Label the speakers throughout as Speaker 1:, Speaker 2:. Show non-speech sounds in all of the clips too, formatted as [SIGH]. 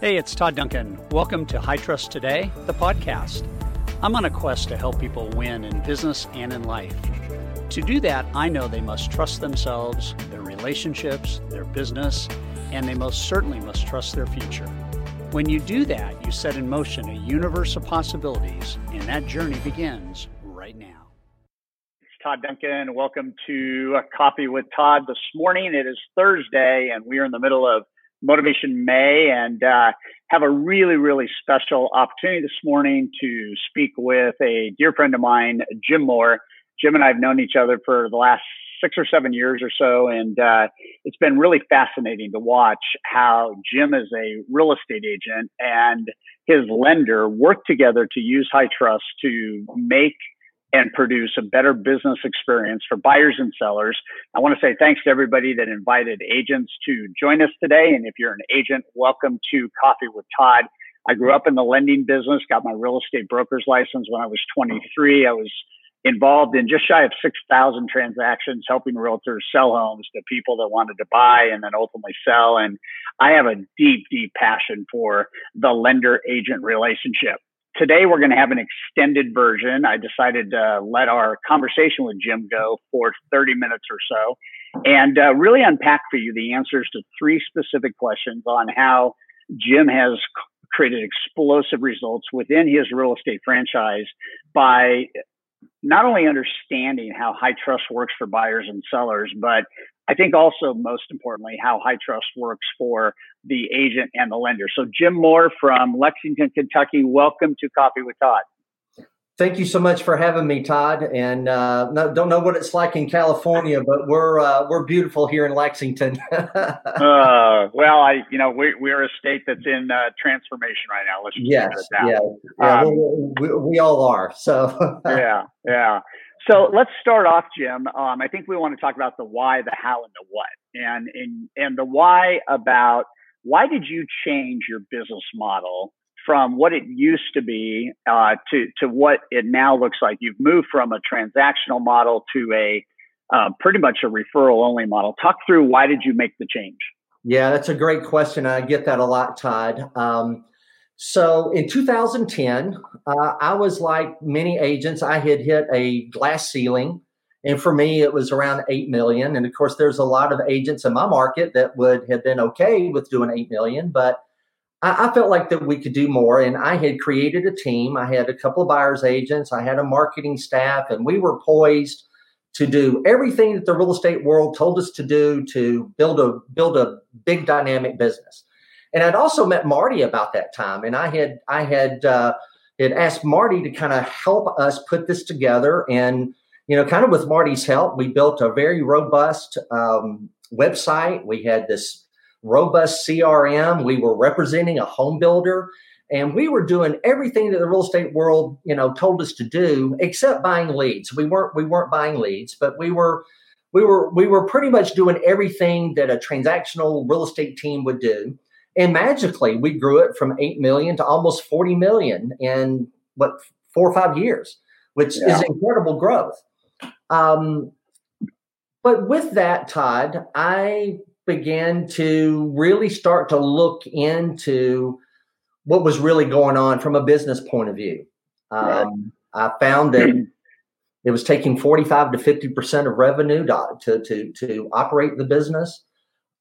Speaker 1: Hey, it's Todd Duncan. Welcome to High Trust Today, the podcast. I'm on a quest to help people win in business and in life. To do that, I know they must trust themselves, their relationships, their business, and they most certainly must trust their future. When you do that, you set in motion a universe of possibilities, and that journey begins right now.
Speaker 2: It's Todd Duncan. Welcome to a Coffee with Todd. This morning it is Thursday, and we are in the middle of Motivation May and uh, have a really, really special opportunity this morning to speak with a dear friend of mine, Jim Moore. Jim and I have known each other for the last six or seven years or so, and uh, it's been really fascinating to watch how Jim is a real estate agent and his lender work together to use High Trust to make and produce a better business experience for buyers and sellers. I want to say thanks to everybody that invited agents to join us today. And if you're an agent, welcome to Coffee with Todd. I grew up in the lending business, got my real estate broker's license when I was 23. I was involved in just shy of 6,000 transactions, helping realtors sell homes to people that wanted to buy and then ultimately sell. And I have a deep, deep passion for the lender agent relationship. Today, we're going to have an extended version. I decided to let our conversation with Jim go for 30 minutes or so and uh, really unpack for you the answers to three specific questions on how Jim has created explosive results within his real estate franchise by not only understanding how high trust works for buyers and sellers, but I think also most importantly, how high trust works for the agent and the lender. So Jim Moore from Lexington, Kentucky, welcome to Coffee with Todd.
Speaker 3: Thank you so much for having me, Todd. And uh, no, don't know what it's like in California, but we're uh, we're beautiful here in Lexington. [LAUGHS]
Speaker 2: uh, well, I you know we we're a state that's in uh, transformation right now. Let's
Speaker 3: yes, yeah, yeah um, we, we, we, all are. So [LAUGHS]
Speaker 2: yeah, yeah. So let's start off, Jim. Um, I think we want to talk about the why, the how, and the what, and and and the why about why did you change your business model from what it used to be uh, to to what it now looks like. You've moved from a transactional model to a uh, pretty much a referral only model. Talk through why did you make the change?
Speaker 3: Yeah, that's a great question. I get that a lot, Todd. Um, so in 2010, uh, I was like many agents. I had hit a glass ceiling. And for me, it was around 8 million. And of course, there's a lot of agents in my market that would have been okay with doing 8 million, but I, I, felt like that we could do more. And I had created a team. I had a couple of buyers agents. I had a marketing staff, and we were poised to do everything that the real estate world told us to do to build a build a big dynamic business. And I'd also met Marty about that time, and I had I had uh, had asked Marty to kind of help us put this together. And you know, kind of with Marty's help, we built a very robust um, website. We had this robust CRM. We were representing a home builder and we were doing everything that the real estate world, you know, told us to do except buying leads. We weren't we weren't buying leads, but we were we were we were pretty much doing everything that a transactional real estate team would do. And magically, we grew it from 8 million to almost 40 million in what 4 or 5 years, which yeah. is incredible growth. Um, but with that, Todd, I began to really start to look into what was really going on from a business point of view. Um, I found that it was taking 45 to 50% of revenue to, to, to, operate the business.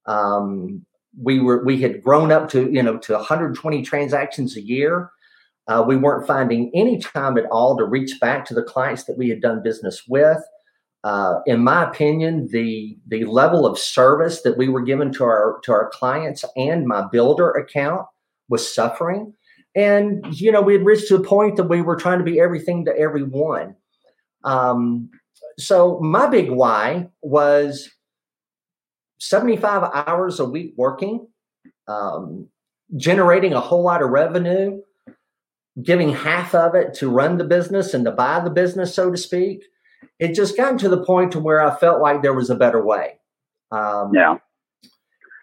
Speaker 3: Um, we were, we had grown up to, you know, to 120 transactions a year. Uh, we weren't finding any time at all to reach back to the clients that we had done business with uh, in my opinion, the the level of service that we were given to our to our clients and my builder account was suffering. And you know, we had reached to a point that we were trying to be everything to everyone. Um, so my big why was 75 hours a week working, um, generating a whole lot of revenue, giving half of it to run the business and to buy the business, so to speak it just gotten to the point to where I felt like there was a better way.
Speaker 2: Um, yeah.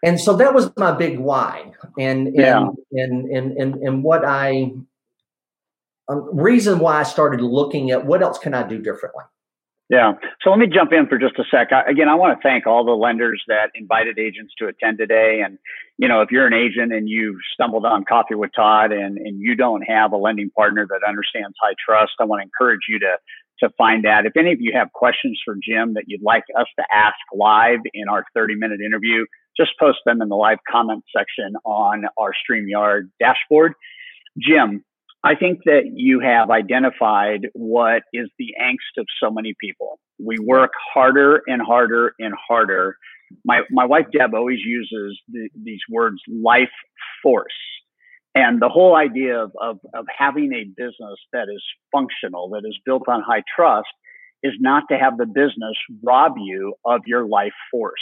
Speaker 3: And so that was my big why, and and yeah. and, and and and what I um, reason why I started looking at what else can I do differently.
Speaker 2: Yeah. So let me jump in for just a sec. I, again, I want to thank all the lenders that invited agents to attend today. And, you know, if you're an agent and you've stumbled on Coffee with Todd and, and you don't have a lending partner that understands high trust, I want to encourage you to, to find that. If any of you have questions for Jim that you'd like us to ask live in our 30 minute interview, just post them in the live comment section on our StreamYard dashboard. Jim, I think that you have identified what is the angst of so many people. We work harder and harder and harder. My my wife Deb always uses the, these words life force. And the whole idea of, of, of having a business that is functional, that is built on high trust, is not to have the business rob you of your life force.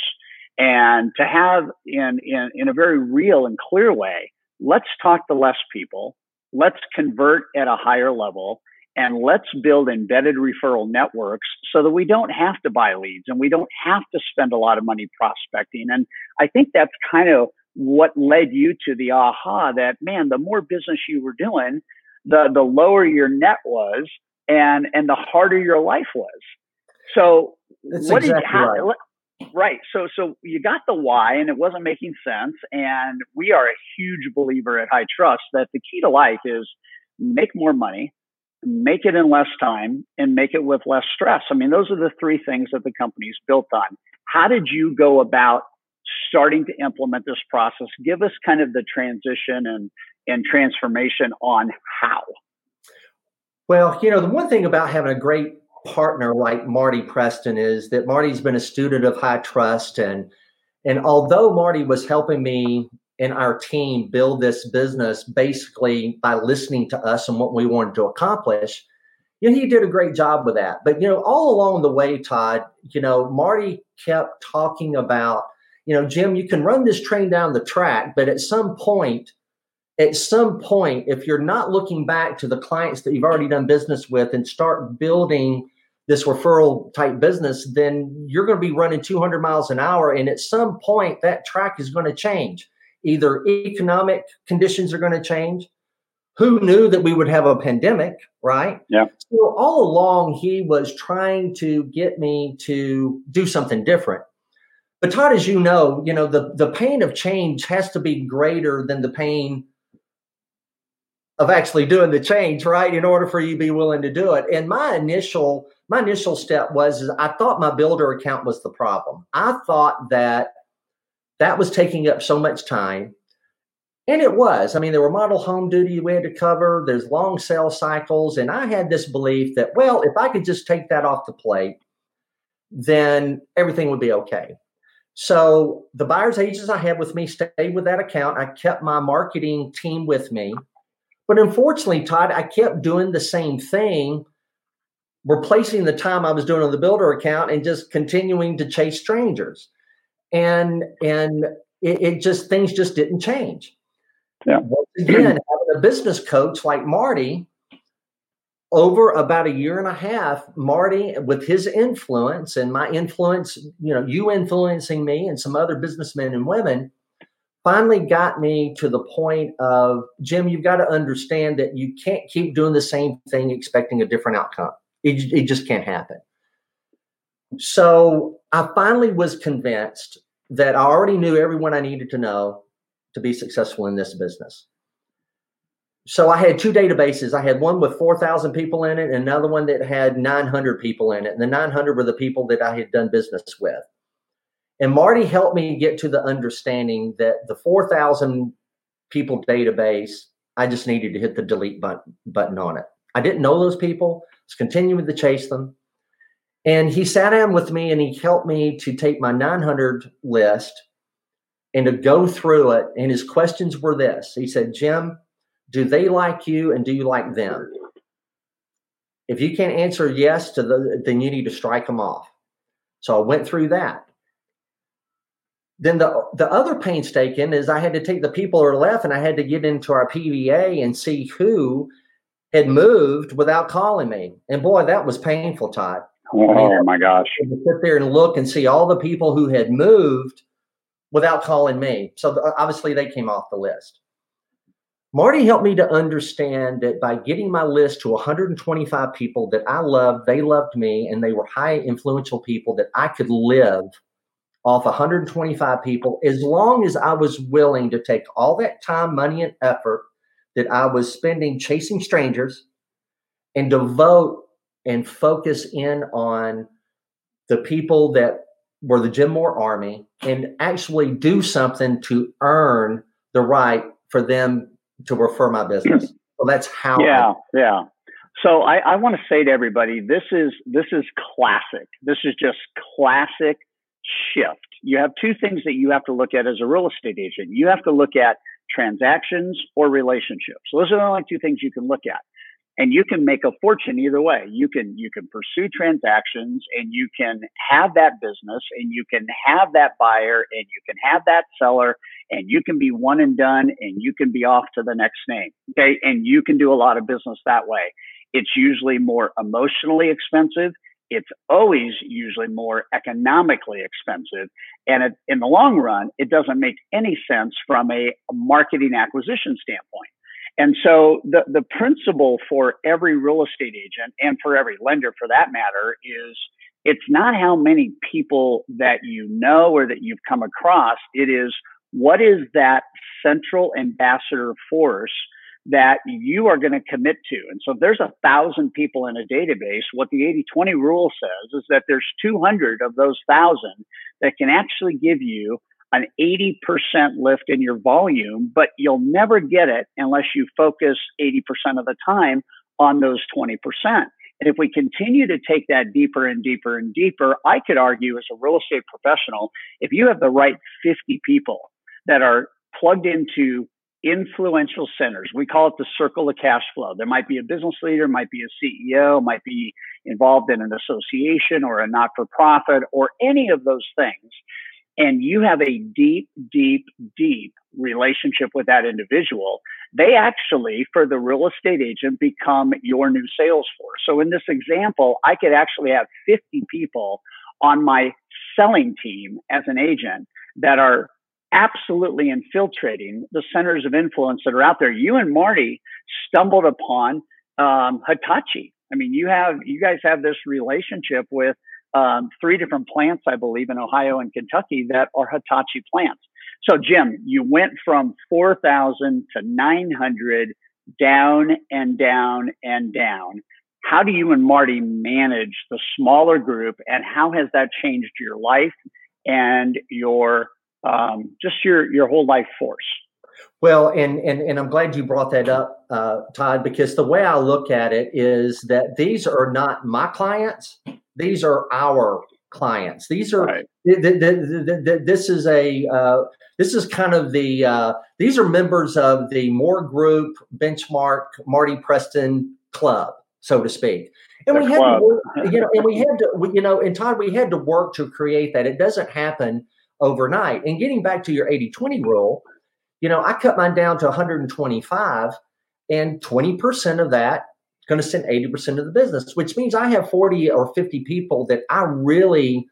Speaker 2: And to have in, in, in a very real and clear way, let's talk to less people let's convert at a higher level and let's build embedded referral networks so that we don't have to buy leads and we don't have to spend a lot of money prospecting. And I think that's kind of what led you to the aha that man, the more business you were doing, the the lower your net was and and the harder your life was. So
Speaker 3: that's what exactly did you, right.
Speaker 2: Right. So so you got the why and it wasn't making sense. And we are a huge believer at High Trust that the key to life is make more money, make it in less time, and make it with less stress. I mean, those are the three things that the company's built on. How did you go about starting to implement this process? Give us kind of the transition and, and transformation on how.
Speaker 3: Well, you know, the one thing about having a great partner like Marty Preston is that Marty's been a student of high trust and and although Marty was helping me and our team build this business basically by listening to us and what we wanted to accomplish, you know, he did a great job with that. But you know, all along the way, Todd, you know, Marty kept talking about, you know, Jim, you can run this train down the track, but at some point, at some point, if you're not looking back to the clients that you've already done business with and start building this referral type business, then you're going to be running 200 miles an hour. And at some point, that track is going to change. Either economic conditions are going to change. Who knew that we would have a pandemic, right?
Speaker 2: Yeah.
Speaker 3: So all along, he was trying to get me to do something different. But Todd, as you know, you know the the pain of change has to be greater than the pain of actually doing the change, right? In order for you to be willing to do it. And my initial my initial step was I thought my builder account was the problem. I thought that that was taking up so much time. And it was. I mean, there were model home duty we had to cover, there's long sales cycles. And I had this belief that, well, if I could just take that off the plate, then everything would be okay. So the buyer's agents I had with me stayed with that account. I kept my marketing team with me. But unfortunately, Todd, I kept doing the same thing replacing the time I was doing on the builder account and just continuing to chase strangers. And and it, it just things just didn't change.
Speaker 2: Yeah.
Speaker 3: Once again, having a business coach like Marty, over about a year and a half, Marty, with his influence and my influence, you know, you influencing me and some other businessmen and women, finally got me to the point of Jim, you've got to understand that you can't keep doing the same thing expecting a different outcome. It, it just can't happen. So I finally was convinced that I already knew everyone I needed to know to be successful in this business. So I had two databases. I had one with 4,000 people in it and another one that had 900 people in it. And the 900 were the people that I had done business with. And Marty helped me get to the understanding that the 4,000 people database, I just needed to hit the delete button, button on it. I didn't know those people I was continuing to chase them. And he sat down with me and he helped me to take my 900 list and to go through it. And his questions were this He said, Jim, do they like you and do you like them? If you can't answer yes to the, then you need to strike them off. So I went through that. Then the the other painstaking is I had to take the people who are left and I had to get into our PVA and see who had moved without calling me. And boy, that was painful, Todd.
Speaker 2: Oh I mean, oh my gosh.
Speaker 3: To sit there and look and see all the people who had moved without calling me. So obviously they came off the list. Marty helped me to understand that by getting my list to 125 people that I loved, they loved me, and they were high influential people that I could live off 125 people as long as I was willing to take all that time, money, and effort that I was spending chasing strangers and devote and focus in on the people that were the Jim Moore Army and actually do something to earn the right for them to refer my business. [CLEARS THROAT] So that's how.
Speaker 2: Yeah, I- yeah. So I, I want to say to everybody, this is this is classic. This is just classic shift. You have two things that you have to look at as a real estate agent. You have to look at transactions or relationships. So those are the only two things you can look at and you can make a fortune either way you can you can pursue transactions and you can have that business and you can have that buyer and you can have that seller and you can be one and done and you can be off to the next name okay and you can do a lot of business that way it's usually more emotionally expensive it's always usually more economically expensive. And it, in the long run, it doesn't make any sense from a, marketing acquisition standpoint. And so the, the principle for every real estate agent and for every lender for that matter is it's not how many people that you know or that you've come across. It is what is that central ambassador force that you are going to commit to. And so if there's a thousand people in a database, what the 80 20 rule says is that there's 200 of those thousand that can actually give you an 80% lift in your volume, but you'll never get it unless you focus 80% of the time on those 20%. And if we continue to take that deeper and deeper and deeper, I could argue as a real estate professional, if you have the right 50 people that are plugged into influential centers, we call it the circle of cash flow. There might be a business leader, might be a CEO, might be involved in an association or a not for profit or any of those things and you have a deep, deep, deep relationship with that individual, they actually, for the real estate agent, become your new sales force. So in this example, I could actually have 50 people on my selling team as an agent that are absolutely infiltrating the centers of influence that are out there. You and Marty stumbled upon um, Hitachi. I mean, you have you guys have this relationship with um, three different plants, I believe, in Ohio and Kentucky that are Hitachi plants. So, Jim, you went from 4,000 to 900 down and down and down. How do you and Marty manage the smaller group, and how has that changed your life and your um, just your your whole life force?
Speaker 3: Well, and and and I'm glad you brought that up, uh, Todd, because the way I look at it is that these are not my clients; these are our clients. These are right. th- th- th- this is a uh, this is kind of the uh, these are members of the Moore Group Benchmark Marty Preston Club, so to speak. And the we club. had to work, you know, and we had to, we, you know, in Todd, we had to work to create that. It doesn't happen overnight. And getting back to your 80 20 rule, you know, I cut mine down to 125, and 20% of that going to send 80% of the business, which means I have 40 or 50 people that I really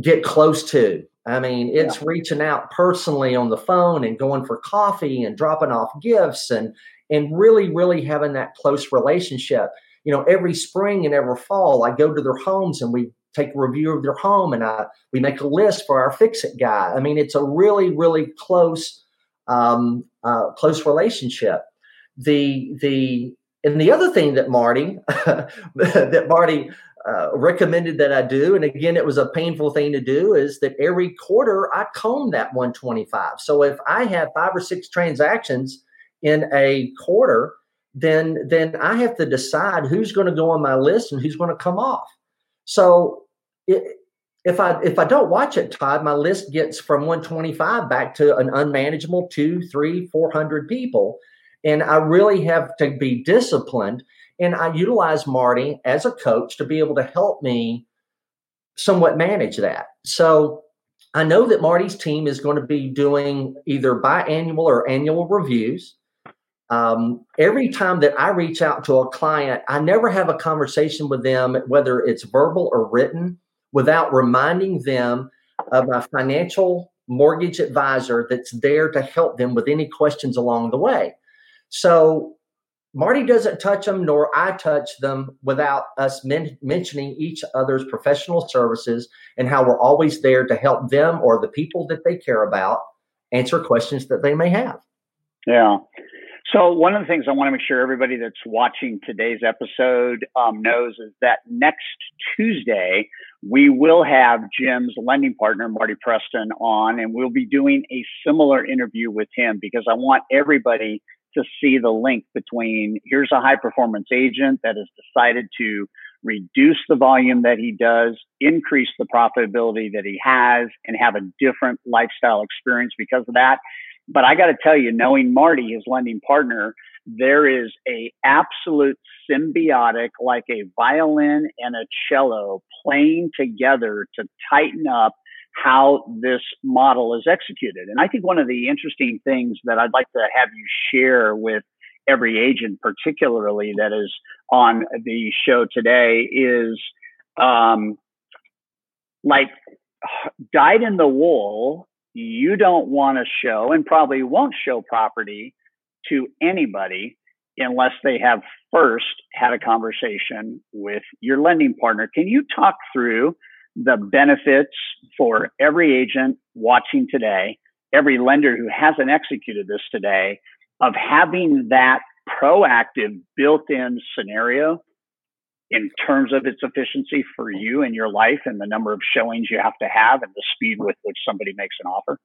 Speaker 3: get close to. I mean, it's yeah. reaching out personally on the phone and going for coffee and dropping off gifts and and really, really having that close relationship. You know, every spring and every fall, I go to their homes and we take a review of their home and I we make a list for our fix it guy. I mean, it's a really, really close, um, uh, close relationship. The the and the other thing that Marty [LAUGHS] that Marty uh, recommended that I do, and again, it was a painful thing to do, is that every quarter I comb that 125. So if I have five or six transactions in a quarter, then then I have to decide who's going to go on my list and who's going to come off. So if I if I don't watch it, Todd, my list gets from 125 back to an unmanageable two, three, four hundred people. And I really have to be disciplined. And I utilize Marty as a coach to be able to help me somewhat manage that. So I know that Marty's team is going to be doing either biannual or annual reviews. Um, every time that I reach out to a client, I never have a conversation with them, whether it's verbal or written, without reminding them of my financial mortgage advisor that's there to help them with any questions along the way. So Marty doesn't touch them, nor I touch them without us men- mentioning each other's professional services and how we're always there to help them or the people that they care about answer questions that they may have.
Speaker 2: Yeah. So one of the things I want to make sure everybody that's watching today's episode um, knows is that next Tuesday we will have Jim's lending partner Marty Preston on, and we'll be doing a similar interview with him because I want everybody to see the link between here's a high performance agent that has decided to reduce the volume that he does, increase the profitability that he has, and have a different lifestyle experience because of that. But I got to tell you, knowing Marty, his lending partner, there is a absolute symbiotic, like a violin and a cello playing together to tighten up how this model is executed. And I think one of the interesting things that I'd like to have you share with every agent, particularly that is on the show today, is um, like dyed in the wool you don't want to show and probably won't show property to anybody unless they have first had a conversation with your lending partner. Can you talk through the benefits for every agent watching today, every lender who hasn't executed this today, of having that proactive built in scenario in terms of its efficiency for you and your life and the number of showings you have to have and the speed with which somebody makes an offer?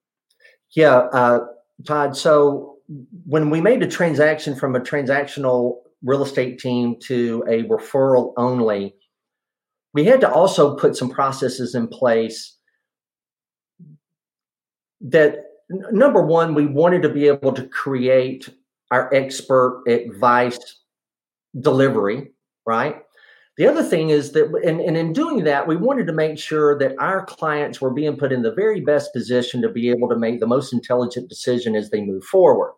Speaker 3: Yeah, uh, Todd. So when we made a transaction from a transactional real estate team to a referral only, we had to also put some processes in place that number one, we wanted to be able to create our expert advice delivery, right? The other thing is that, and, and, in doing that, we wanted to make sure that our clients were being put in the very best position to be able to make the most intelligent decision as they move forward.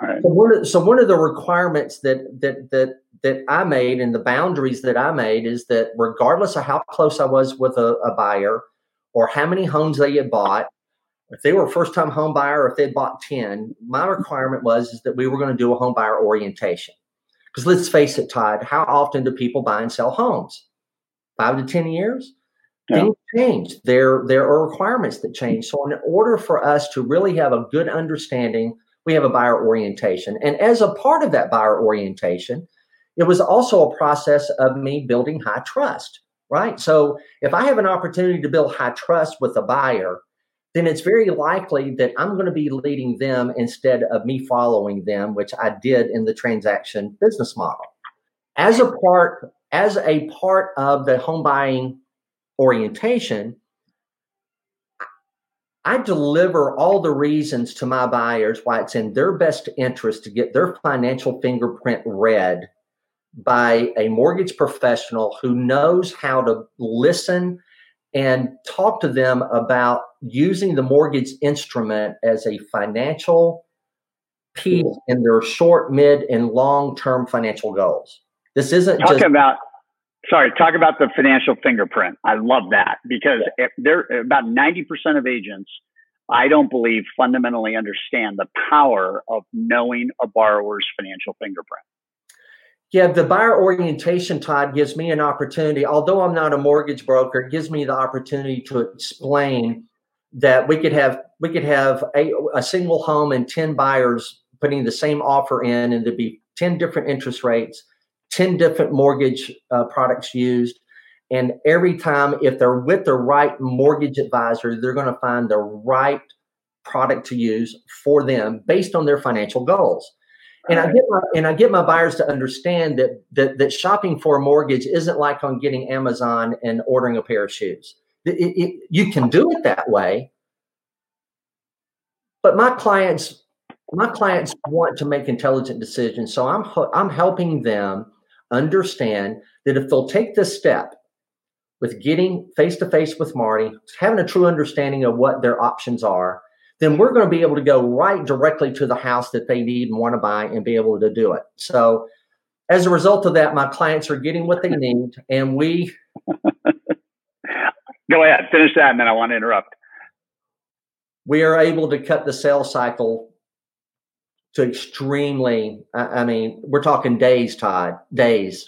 Speaker 3: Right. So, one of, so one of the requirements that that that that I made and the boundaries that I made is that regardless of how close I was with a, a buyer or how many homes they had bought, if they were a first time home buyer or if they'd bought 10, my requirement was is that we were going to do a home buyer orientation. Because let's face it, Todd, how often do people buy and sell homes? Five to 10 years? Yeah. Things change. There, there are requirements that change. So, in order for us to really have a good understanding, we have a buyer orientation. And as a part of that buyer orientation, it was also a process of me building high trust, right? So, if I have an opportunity to build high trust with a buyer, then it's very likely that I'm going to be leading them instead of me following them, which I did in the transaction business model. As a part, as a part of the home buying orientation, I deliver all the reasons to my buyers why it's in their best interest to get their financial fingerprint read by a mortgage professional who knows how to listen and talk to them about using the mortgage instrument as a financial piece in their short, mid, and long term financial goals. This isn't
Speaker 2: talk
Speaker 3: just
Speaker 2: about. Sorry, talk about the financial fingerprint. I love that because yeah. there about ninety percent of agents, I don't believe fundamentally understand the power of knowing a borrower's financial fingerprint.
Speaker 3: Yeah, the buyer orientation, Todd, gives me an opportunity. Although I'm not a mortgage broker, it gives me the opportunity to explain that we could have we could have a, a single home and 10 buyers putting the same offer in and there'd be 10 different interest rates 10 different mortgage uh, products used. And every time if they're with the right mortgage advisor they're going to find the right product to use for them based on their financial goals. And I get my and I get my buyers to understand that that that shopping for a mortgage isn't like on getting Amazon and ordering a pair of shoes. It, it, you can do it that way, but my clients, my clients want to make intelligent decisions. So I'm I'm helping them understand that if they'll take this step with getting face to face with Marty, having a true understanding of what their options are, then we're going to be able to go right directly to the house that they need and want to buy and be able to do it. So as a result of that, my clients are getting what they need, and we
Speaker 2: Go ahead, finish that, and then I want to interrupt.
Speaker 3: We are able to cut the sales cycle to extremely, I, mean, we're talking days, Todd, days.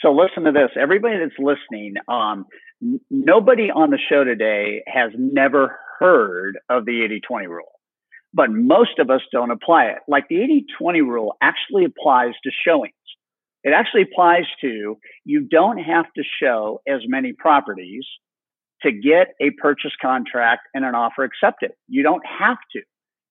Speaker 2: So listen to this. Everybody that's listening, um, n- nobody on the show today has never heard of the 80 20 rule, but most of us don't apply it. Like the 80 20 rule actually applies to showings. It actually applies to you don't have to show as many properties to get a purchase contract and an offer accepted. You don't have to.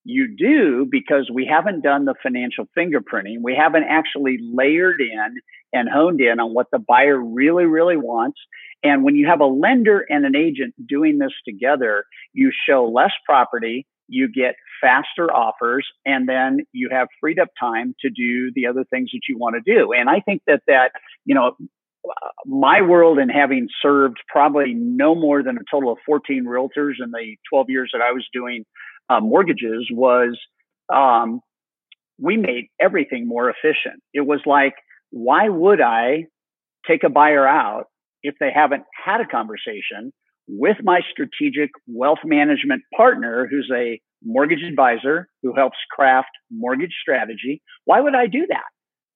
Speaker 2: You do because we haven't done the financial fingerprinting. We haven't actually layered in and honed in on what the buyer really, really wants. And when you have a lender and an agent doing this together, you show less property, you get faster offers, and then you have freed up time to do the other things that you want to do. And I think that that, you know, my world and having served probably no more than a total of 14 realtors in the 12 years that I was doing uh, mortgages was um, we made everything more efficient. It was like, why would I take a buyer out if they haven't had a conversation with my strategic wealth management partner who's a mortgage advisor who helps craft mortgage strategy? Why would I do that?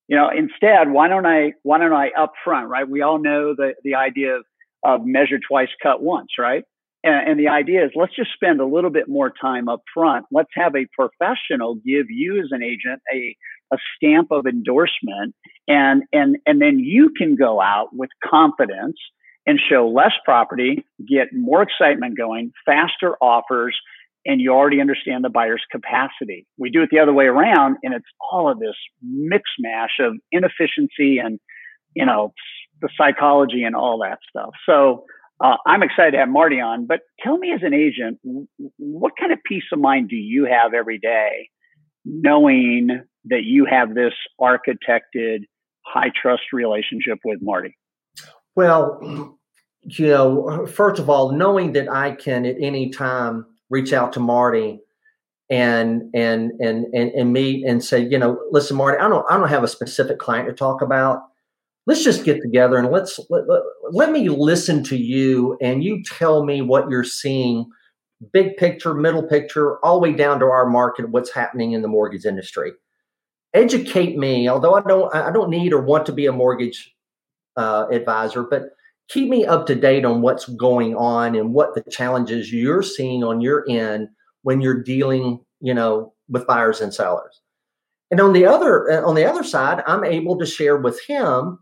Speaker 2: You know, instead, why don't I why don't I up front, right? We all know the the idea of, of measure twice, cut once, right? And, and the idea is let's just spend a little bit more time up front. Let's have a professional give you as an agent a a stamp of endorsement and and and then you can go out with confidence and show less property, get more excitement going, faster offers, and you already understand the buyer's capacity. We do it the other way around, and it's all of this mix mash of inefficiency and you know the psychology and all that stuff. So uh, I'm excited to have Marty on. But tell me, as an agent, what kind of peace of mind do you have every day, knowing that you have this architected high trust relationship with Marty?
Speaker 3: Well, you know, first of all, knowing that I can at any time reach out to Marty and and and and, and meet and say, you know, listen, Marty, I don't I don't have a specific client to talk about. Let's just get together and let's let, let, let me listen to you and you tell me what you're seeing, big picture, middle picture, all the way down to our market, what's happening in the mortgage industry. Educate me, although I don't I don't need or want to be a mortgage uh, advisor, but keep me up to date on what's going on and what the challenges you're seeing on your end when you're dealing, you know, with buyers and sellers. And on the other uh, on the other side, I'm able to share with him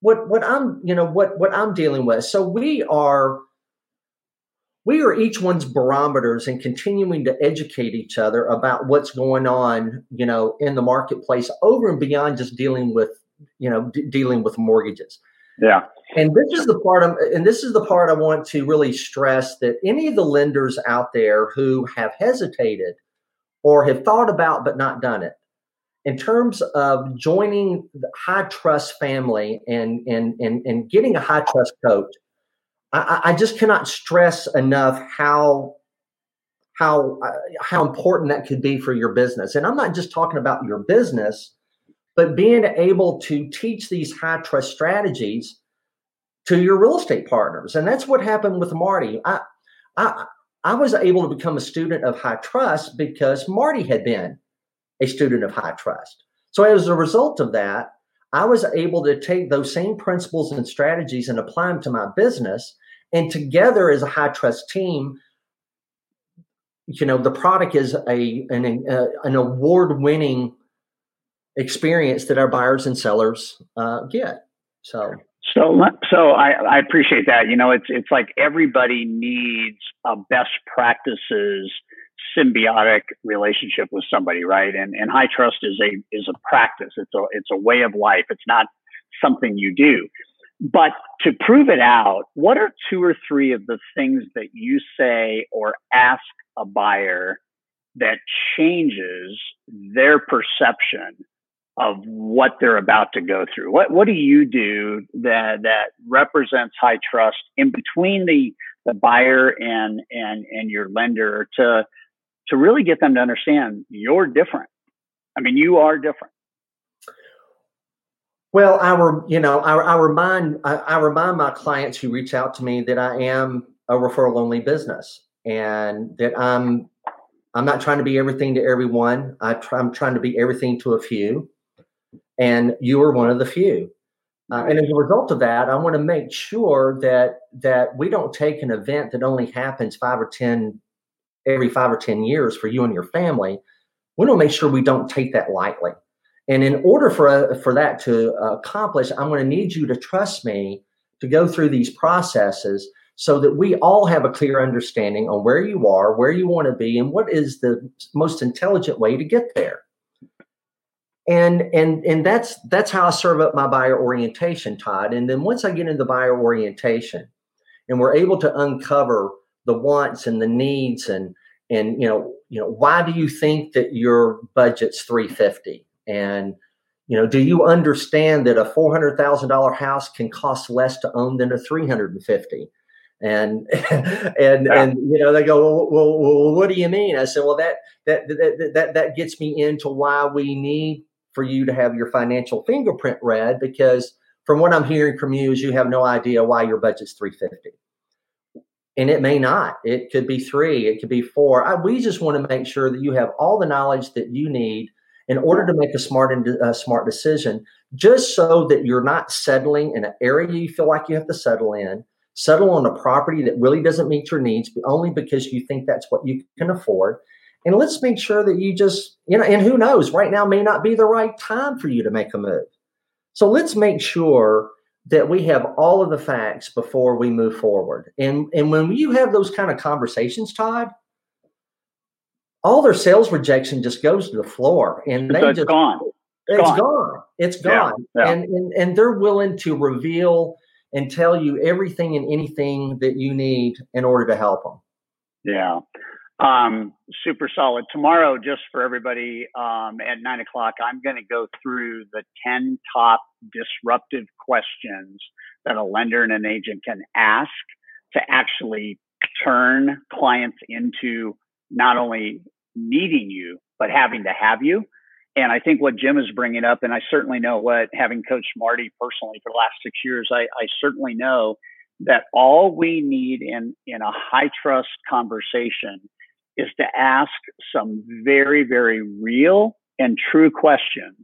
Speaker 3: what what I'm, you know, what what I'm dealing with. So we are we are each one's barometers and continuing to educate each other about what's going on, you know, in the marketplace over and beyond just dealing with, you know, d- dealing with mortgages.
Speaker 2: Yeah.
Speaker 3: And this is the part of, and this is the part I want to really stress that any of the lenders out there who have hesitated or have thought about but not done it, in terms of joining the high trust family and and and, and getting a high trust coach, I, I just cannot stress enough how how uh, how important that could be for your business. And I'm not just talking about your business, but being able to teach these high trust strategies to your real estate partners. And that's what happened with Marty. I, I, I was able to become a student of high trust because Marty had been a student of high trust. So as a result of that, I was able to take those same principles and strategies and apply them to my business. And together as a high trust team, you know, the product is a an, uh, an award winning experience that our buyers and sellers uh, get. So
Speaker 2: so, so I, I appreciate that. You know, it's it's like everybody needs a best practices symbiotic relationship with somebody, right? And and high trust is a is a practice. It's a it's a way of life. It's not something you do. But to prove it out, what are two or three of the things that you say or ask a buyer that changes their perception of what they're about to go through. What what do you do that that represents high trust in between the the buyer and and and your lender to to really get them to understand you're different. I mean, you are different.
Speaker 3: Well, I you know I, remind I, I remind my clients who reach out to me that I am a referral only business and that I'm I'm not trying to be everything to everyone. I I'm trying to be everything to a few, and you are one of the few. Uh, and as a result of that, I want to make sure that that we don't take an event that only happens five or ten every five or ten years for you and your family. We want to make sure we don't take that lightly. And in order for uh, for that to uh, accomplish, I'm going to need you to trust me to go through these processes so that we all have a clear understanding on where you are, where you want to be, and what is the most intelligent way to get there. And and and that's that's how I serve up my buyer orientation, Todd. And then once I get into buyer orientation, and we're able to uncover the wants and the needs and and you know you know why do you think that your budget's 350 and you know do you understand that a $400000 house can cost less to own than a 350 and [LAUGHS] and yeah. and you know they go well, well, well, what do you mean i said well that, that that that that gets me into why we need for you to have your financial fingerprint read because from what i'm hearing from you is you have no idea why your budget's 350 and it may not. It could be three it could be four. I, we just want to make sure that you have all the knowledge that you need in order to make a smart and uh, smart decision just so that you're not settling in an area you feel like you have to settle in settle on a property that really doesn't meet your needs only because you think that's what you can afford and let's make sure that you just you know and who knows right now may not be the right time for you to make a move so let's make sure that we have all of the facts before we move forward and and when you have those kind of conversations todd all their sales rejection just goes to the floor and they
Speaker 2: it's
Speaker 3: just
Speaker 2: gone
Speaker 3: it's gone, gone. it's gone yeah, yeah. And, and and they're willing to reveal and tell you everything and anything that you need in order to help them.
Speaker 2: Yeah. Um, super solid. Tomorrow, just for everybody um, at nine o'clock, I'm going to go through the 10 top disruptive questions that a lender and an agent can ask to actually turn clients into not only needing you, but having to have you. And I think what Jim is bringing up, and I certainly know what having coached Marty personally for the last six years, I, I certainly know that all we need in, in a high trust conversation is to ask some very, very real and true questions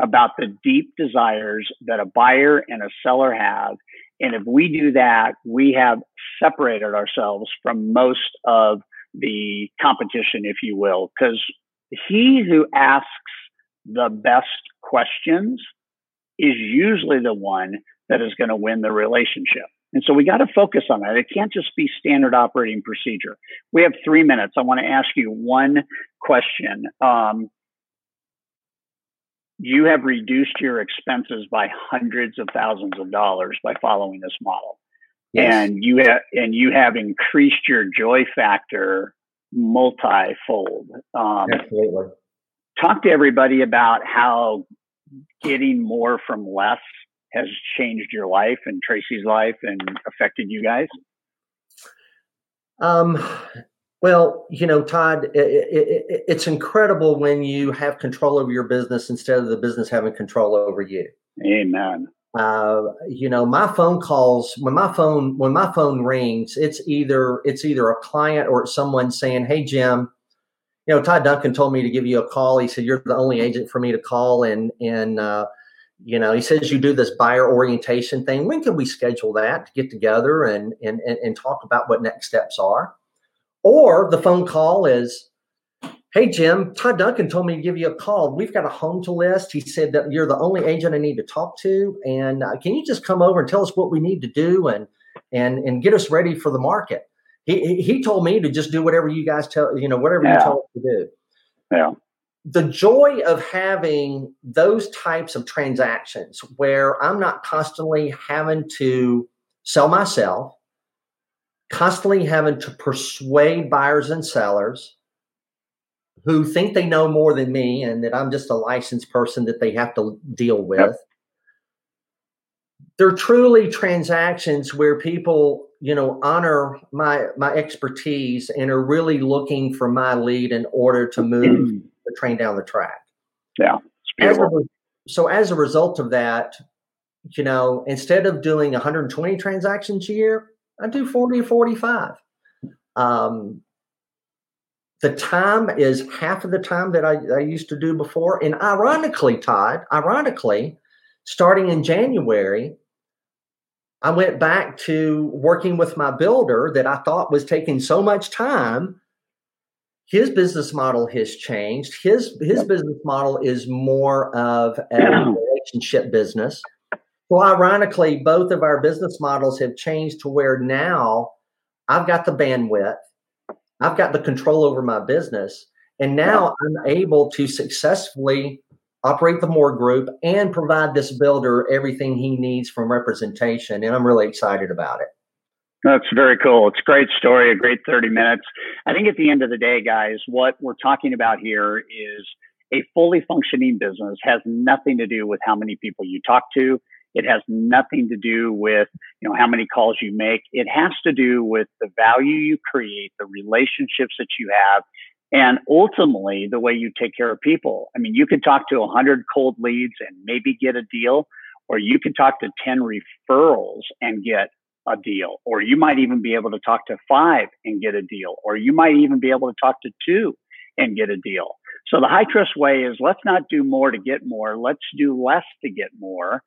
Speaker 2: about the deep desires that a buyer and a seller have. And if we do that, we have separated ourselves from most of the competition, if you will, because he who asks the best questions is usually the one that is going to win the relationship. And so we got to focus on that. It can't just be standard operating procedure. We have three minutes. I want to ask you one question. Um, you have reduced your expenses by hundreds of thousands of dollars by following this model. Yes. And you have and you have increased your joy factor multifold.
Speaker 3: Um, Absolutely
Speaker 2: talk to everybody about how getting more from less has changed your life and Tracy's life and affected you guys?
Speaker 3: Um, well, you know, Todd, it, it, it's incredible when you have control over your business instead of the business having control over you.
Speaker 2: Amen.
Speaker 3: Uh, you know, my phone calls when my phone when my phone rings, it's either it's either a client or it's someone saying, "Hey, Jim, you know, Todd Duncan told me to give you a call. He said you're the only agent for me to call, and and uh, you know, he says you do this buyer orientation thing. When can we schedule that to get together and and and, talk about what next steps are? Or the phone call is, hey Jim, Todd Duncan told me to give you a call. We've got a home to list. He said that you're the only agent I need to talk to, and uh, can you just come over and tell us what we need to do and and and get us ready for the market? he he told me to just do whatever you guys tell you know whatever yeah. you tell us to do.
Speaker 2: Yeah.
Speaker 3: The joy of having those types of transactions where I'm not constantly having to sell myself, constantly having to persuade buyers and sellers who think they know more than me and that I'm just a licensed person that they have to deal with. Yep. They're truly transactions where people you know honor my my expertise and are really looking for my lead in order to move [CLEARS THROAT] [CLEARS THROAT] the train down the track
Speaker 2: yeah
Speaker 3: as a, so as a result of that you know instead of doing 120 transactions a year i do 40 or 45 um, The time is half of the time that I, I used to do before. And ironically, Todd, ironically, starting in January, I went back to working with my builder that I thought was taking so much time. His business model has changed. His his business model is more of a [CLEARS THROAT] relationship business. Well, ironically, both of our business models have changed to where now I've got the bandwidth, I've got the control over my business, and now I'm able to successfully operate the Moore Group and provide this builder everything he needs from representation. And I'm really excited about it.
Speaker 2: That's very cool. It's a great story, a great 30 minutes. I think at the end of the day, guys, what we're talking about here is a fully functioning business has nothing to do with how many people you talk to. It has nothing to do with, you know, how many calls you make. It has to do with the value you create, the relationships that you have, and ultimately the way you take care of people. I mean, you could talk to 100 cold leads and maybe get a deal, or you could talk to 10 referrals and get a deal, or you might even be able to talk to five and get a deal, or you might even be able to talk to two and get a deal. So the high trust way is let's not do more to get more. Let's do less to get more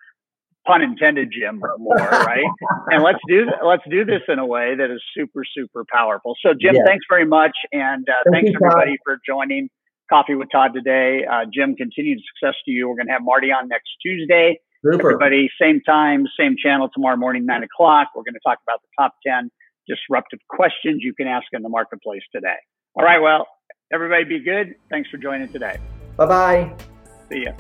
Speaker 2: pun intended, Jim, more, [LAUGHS] right? and let's do let's do this in a way that is super super powerful. So, Jim, thanks very much, and uh, Thank thanks you, everybody Todd. for joining Coffee with Todd today. Uh, Jim, continued success to you. We're going to have Marty on next Tuesday. Super. Everybody, same time, same channel tomorrow morning, nine o'clock. We're going to talk about the top ten disruptive questions you can ask in the marketplace today. All right, well, everybody, be good. Thanks for joining today.
Speaker 3: Bye bye.
Speaker 2: See ya.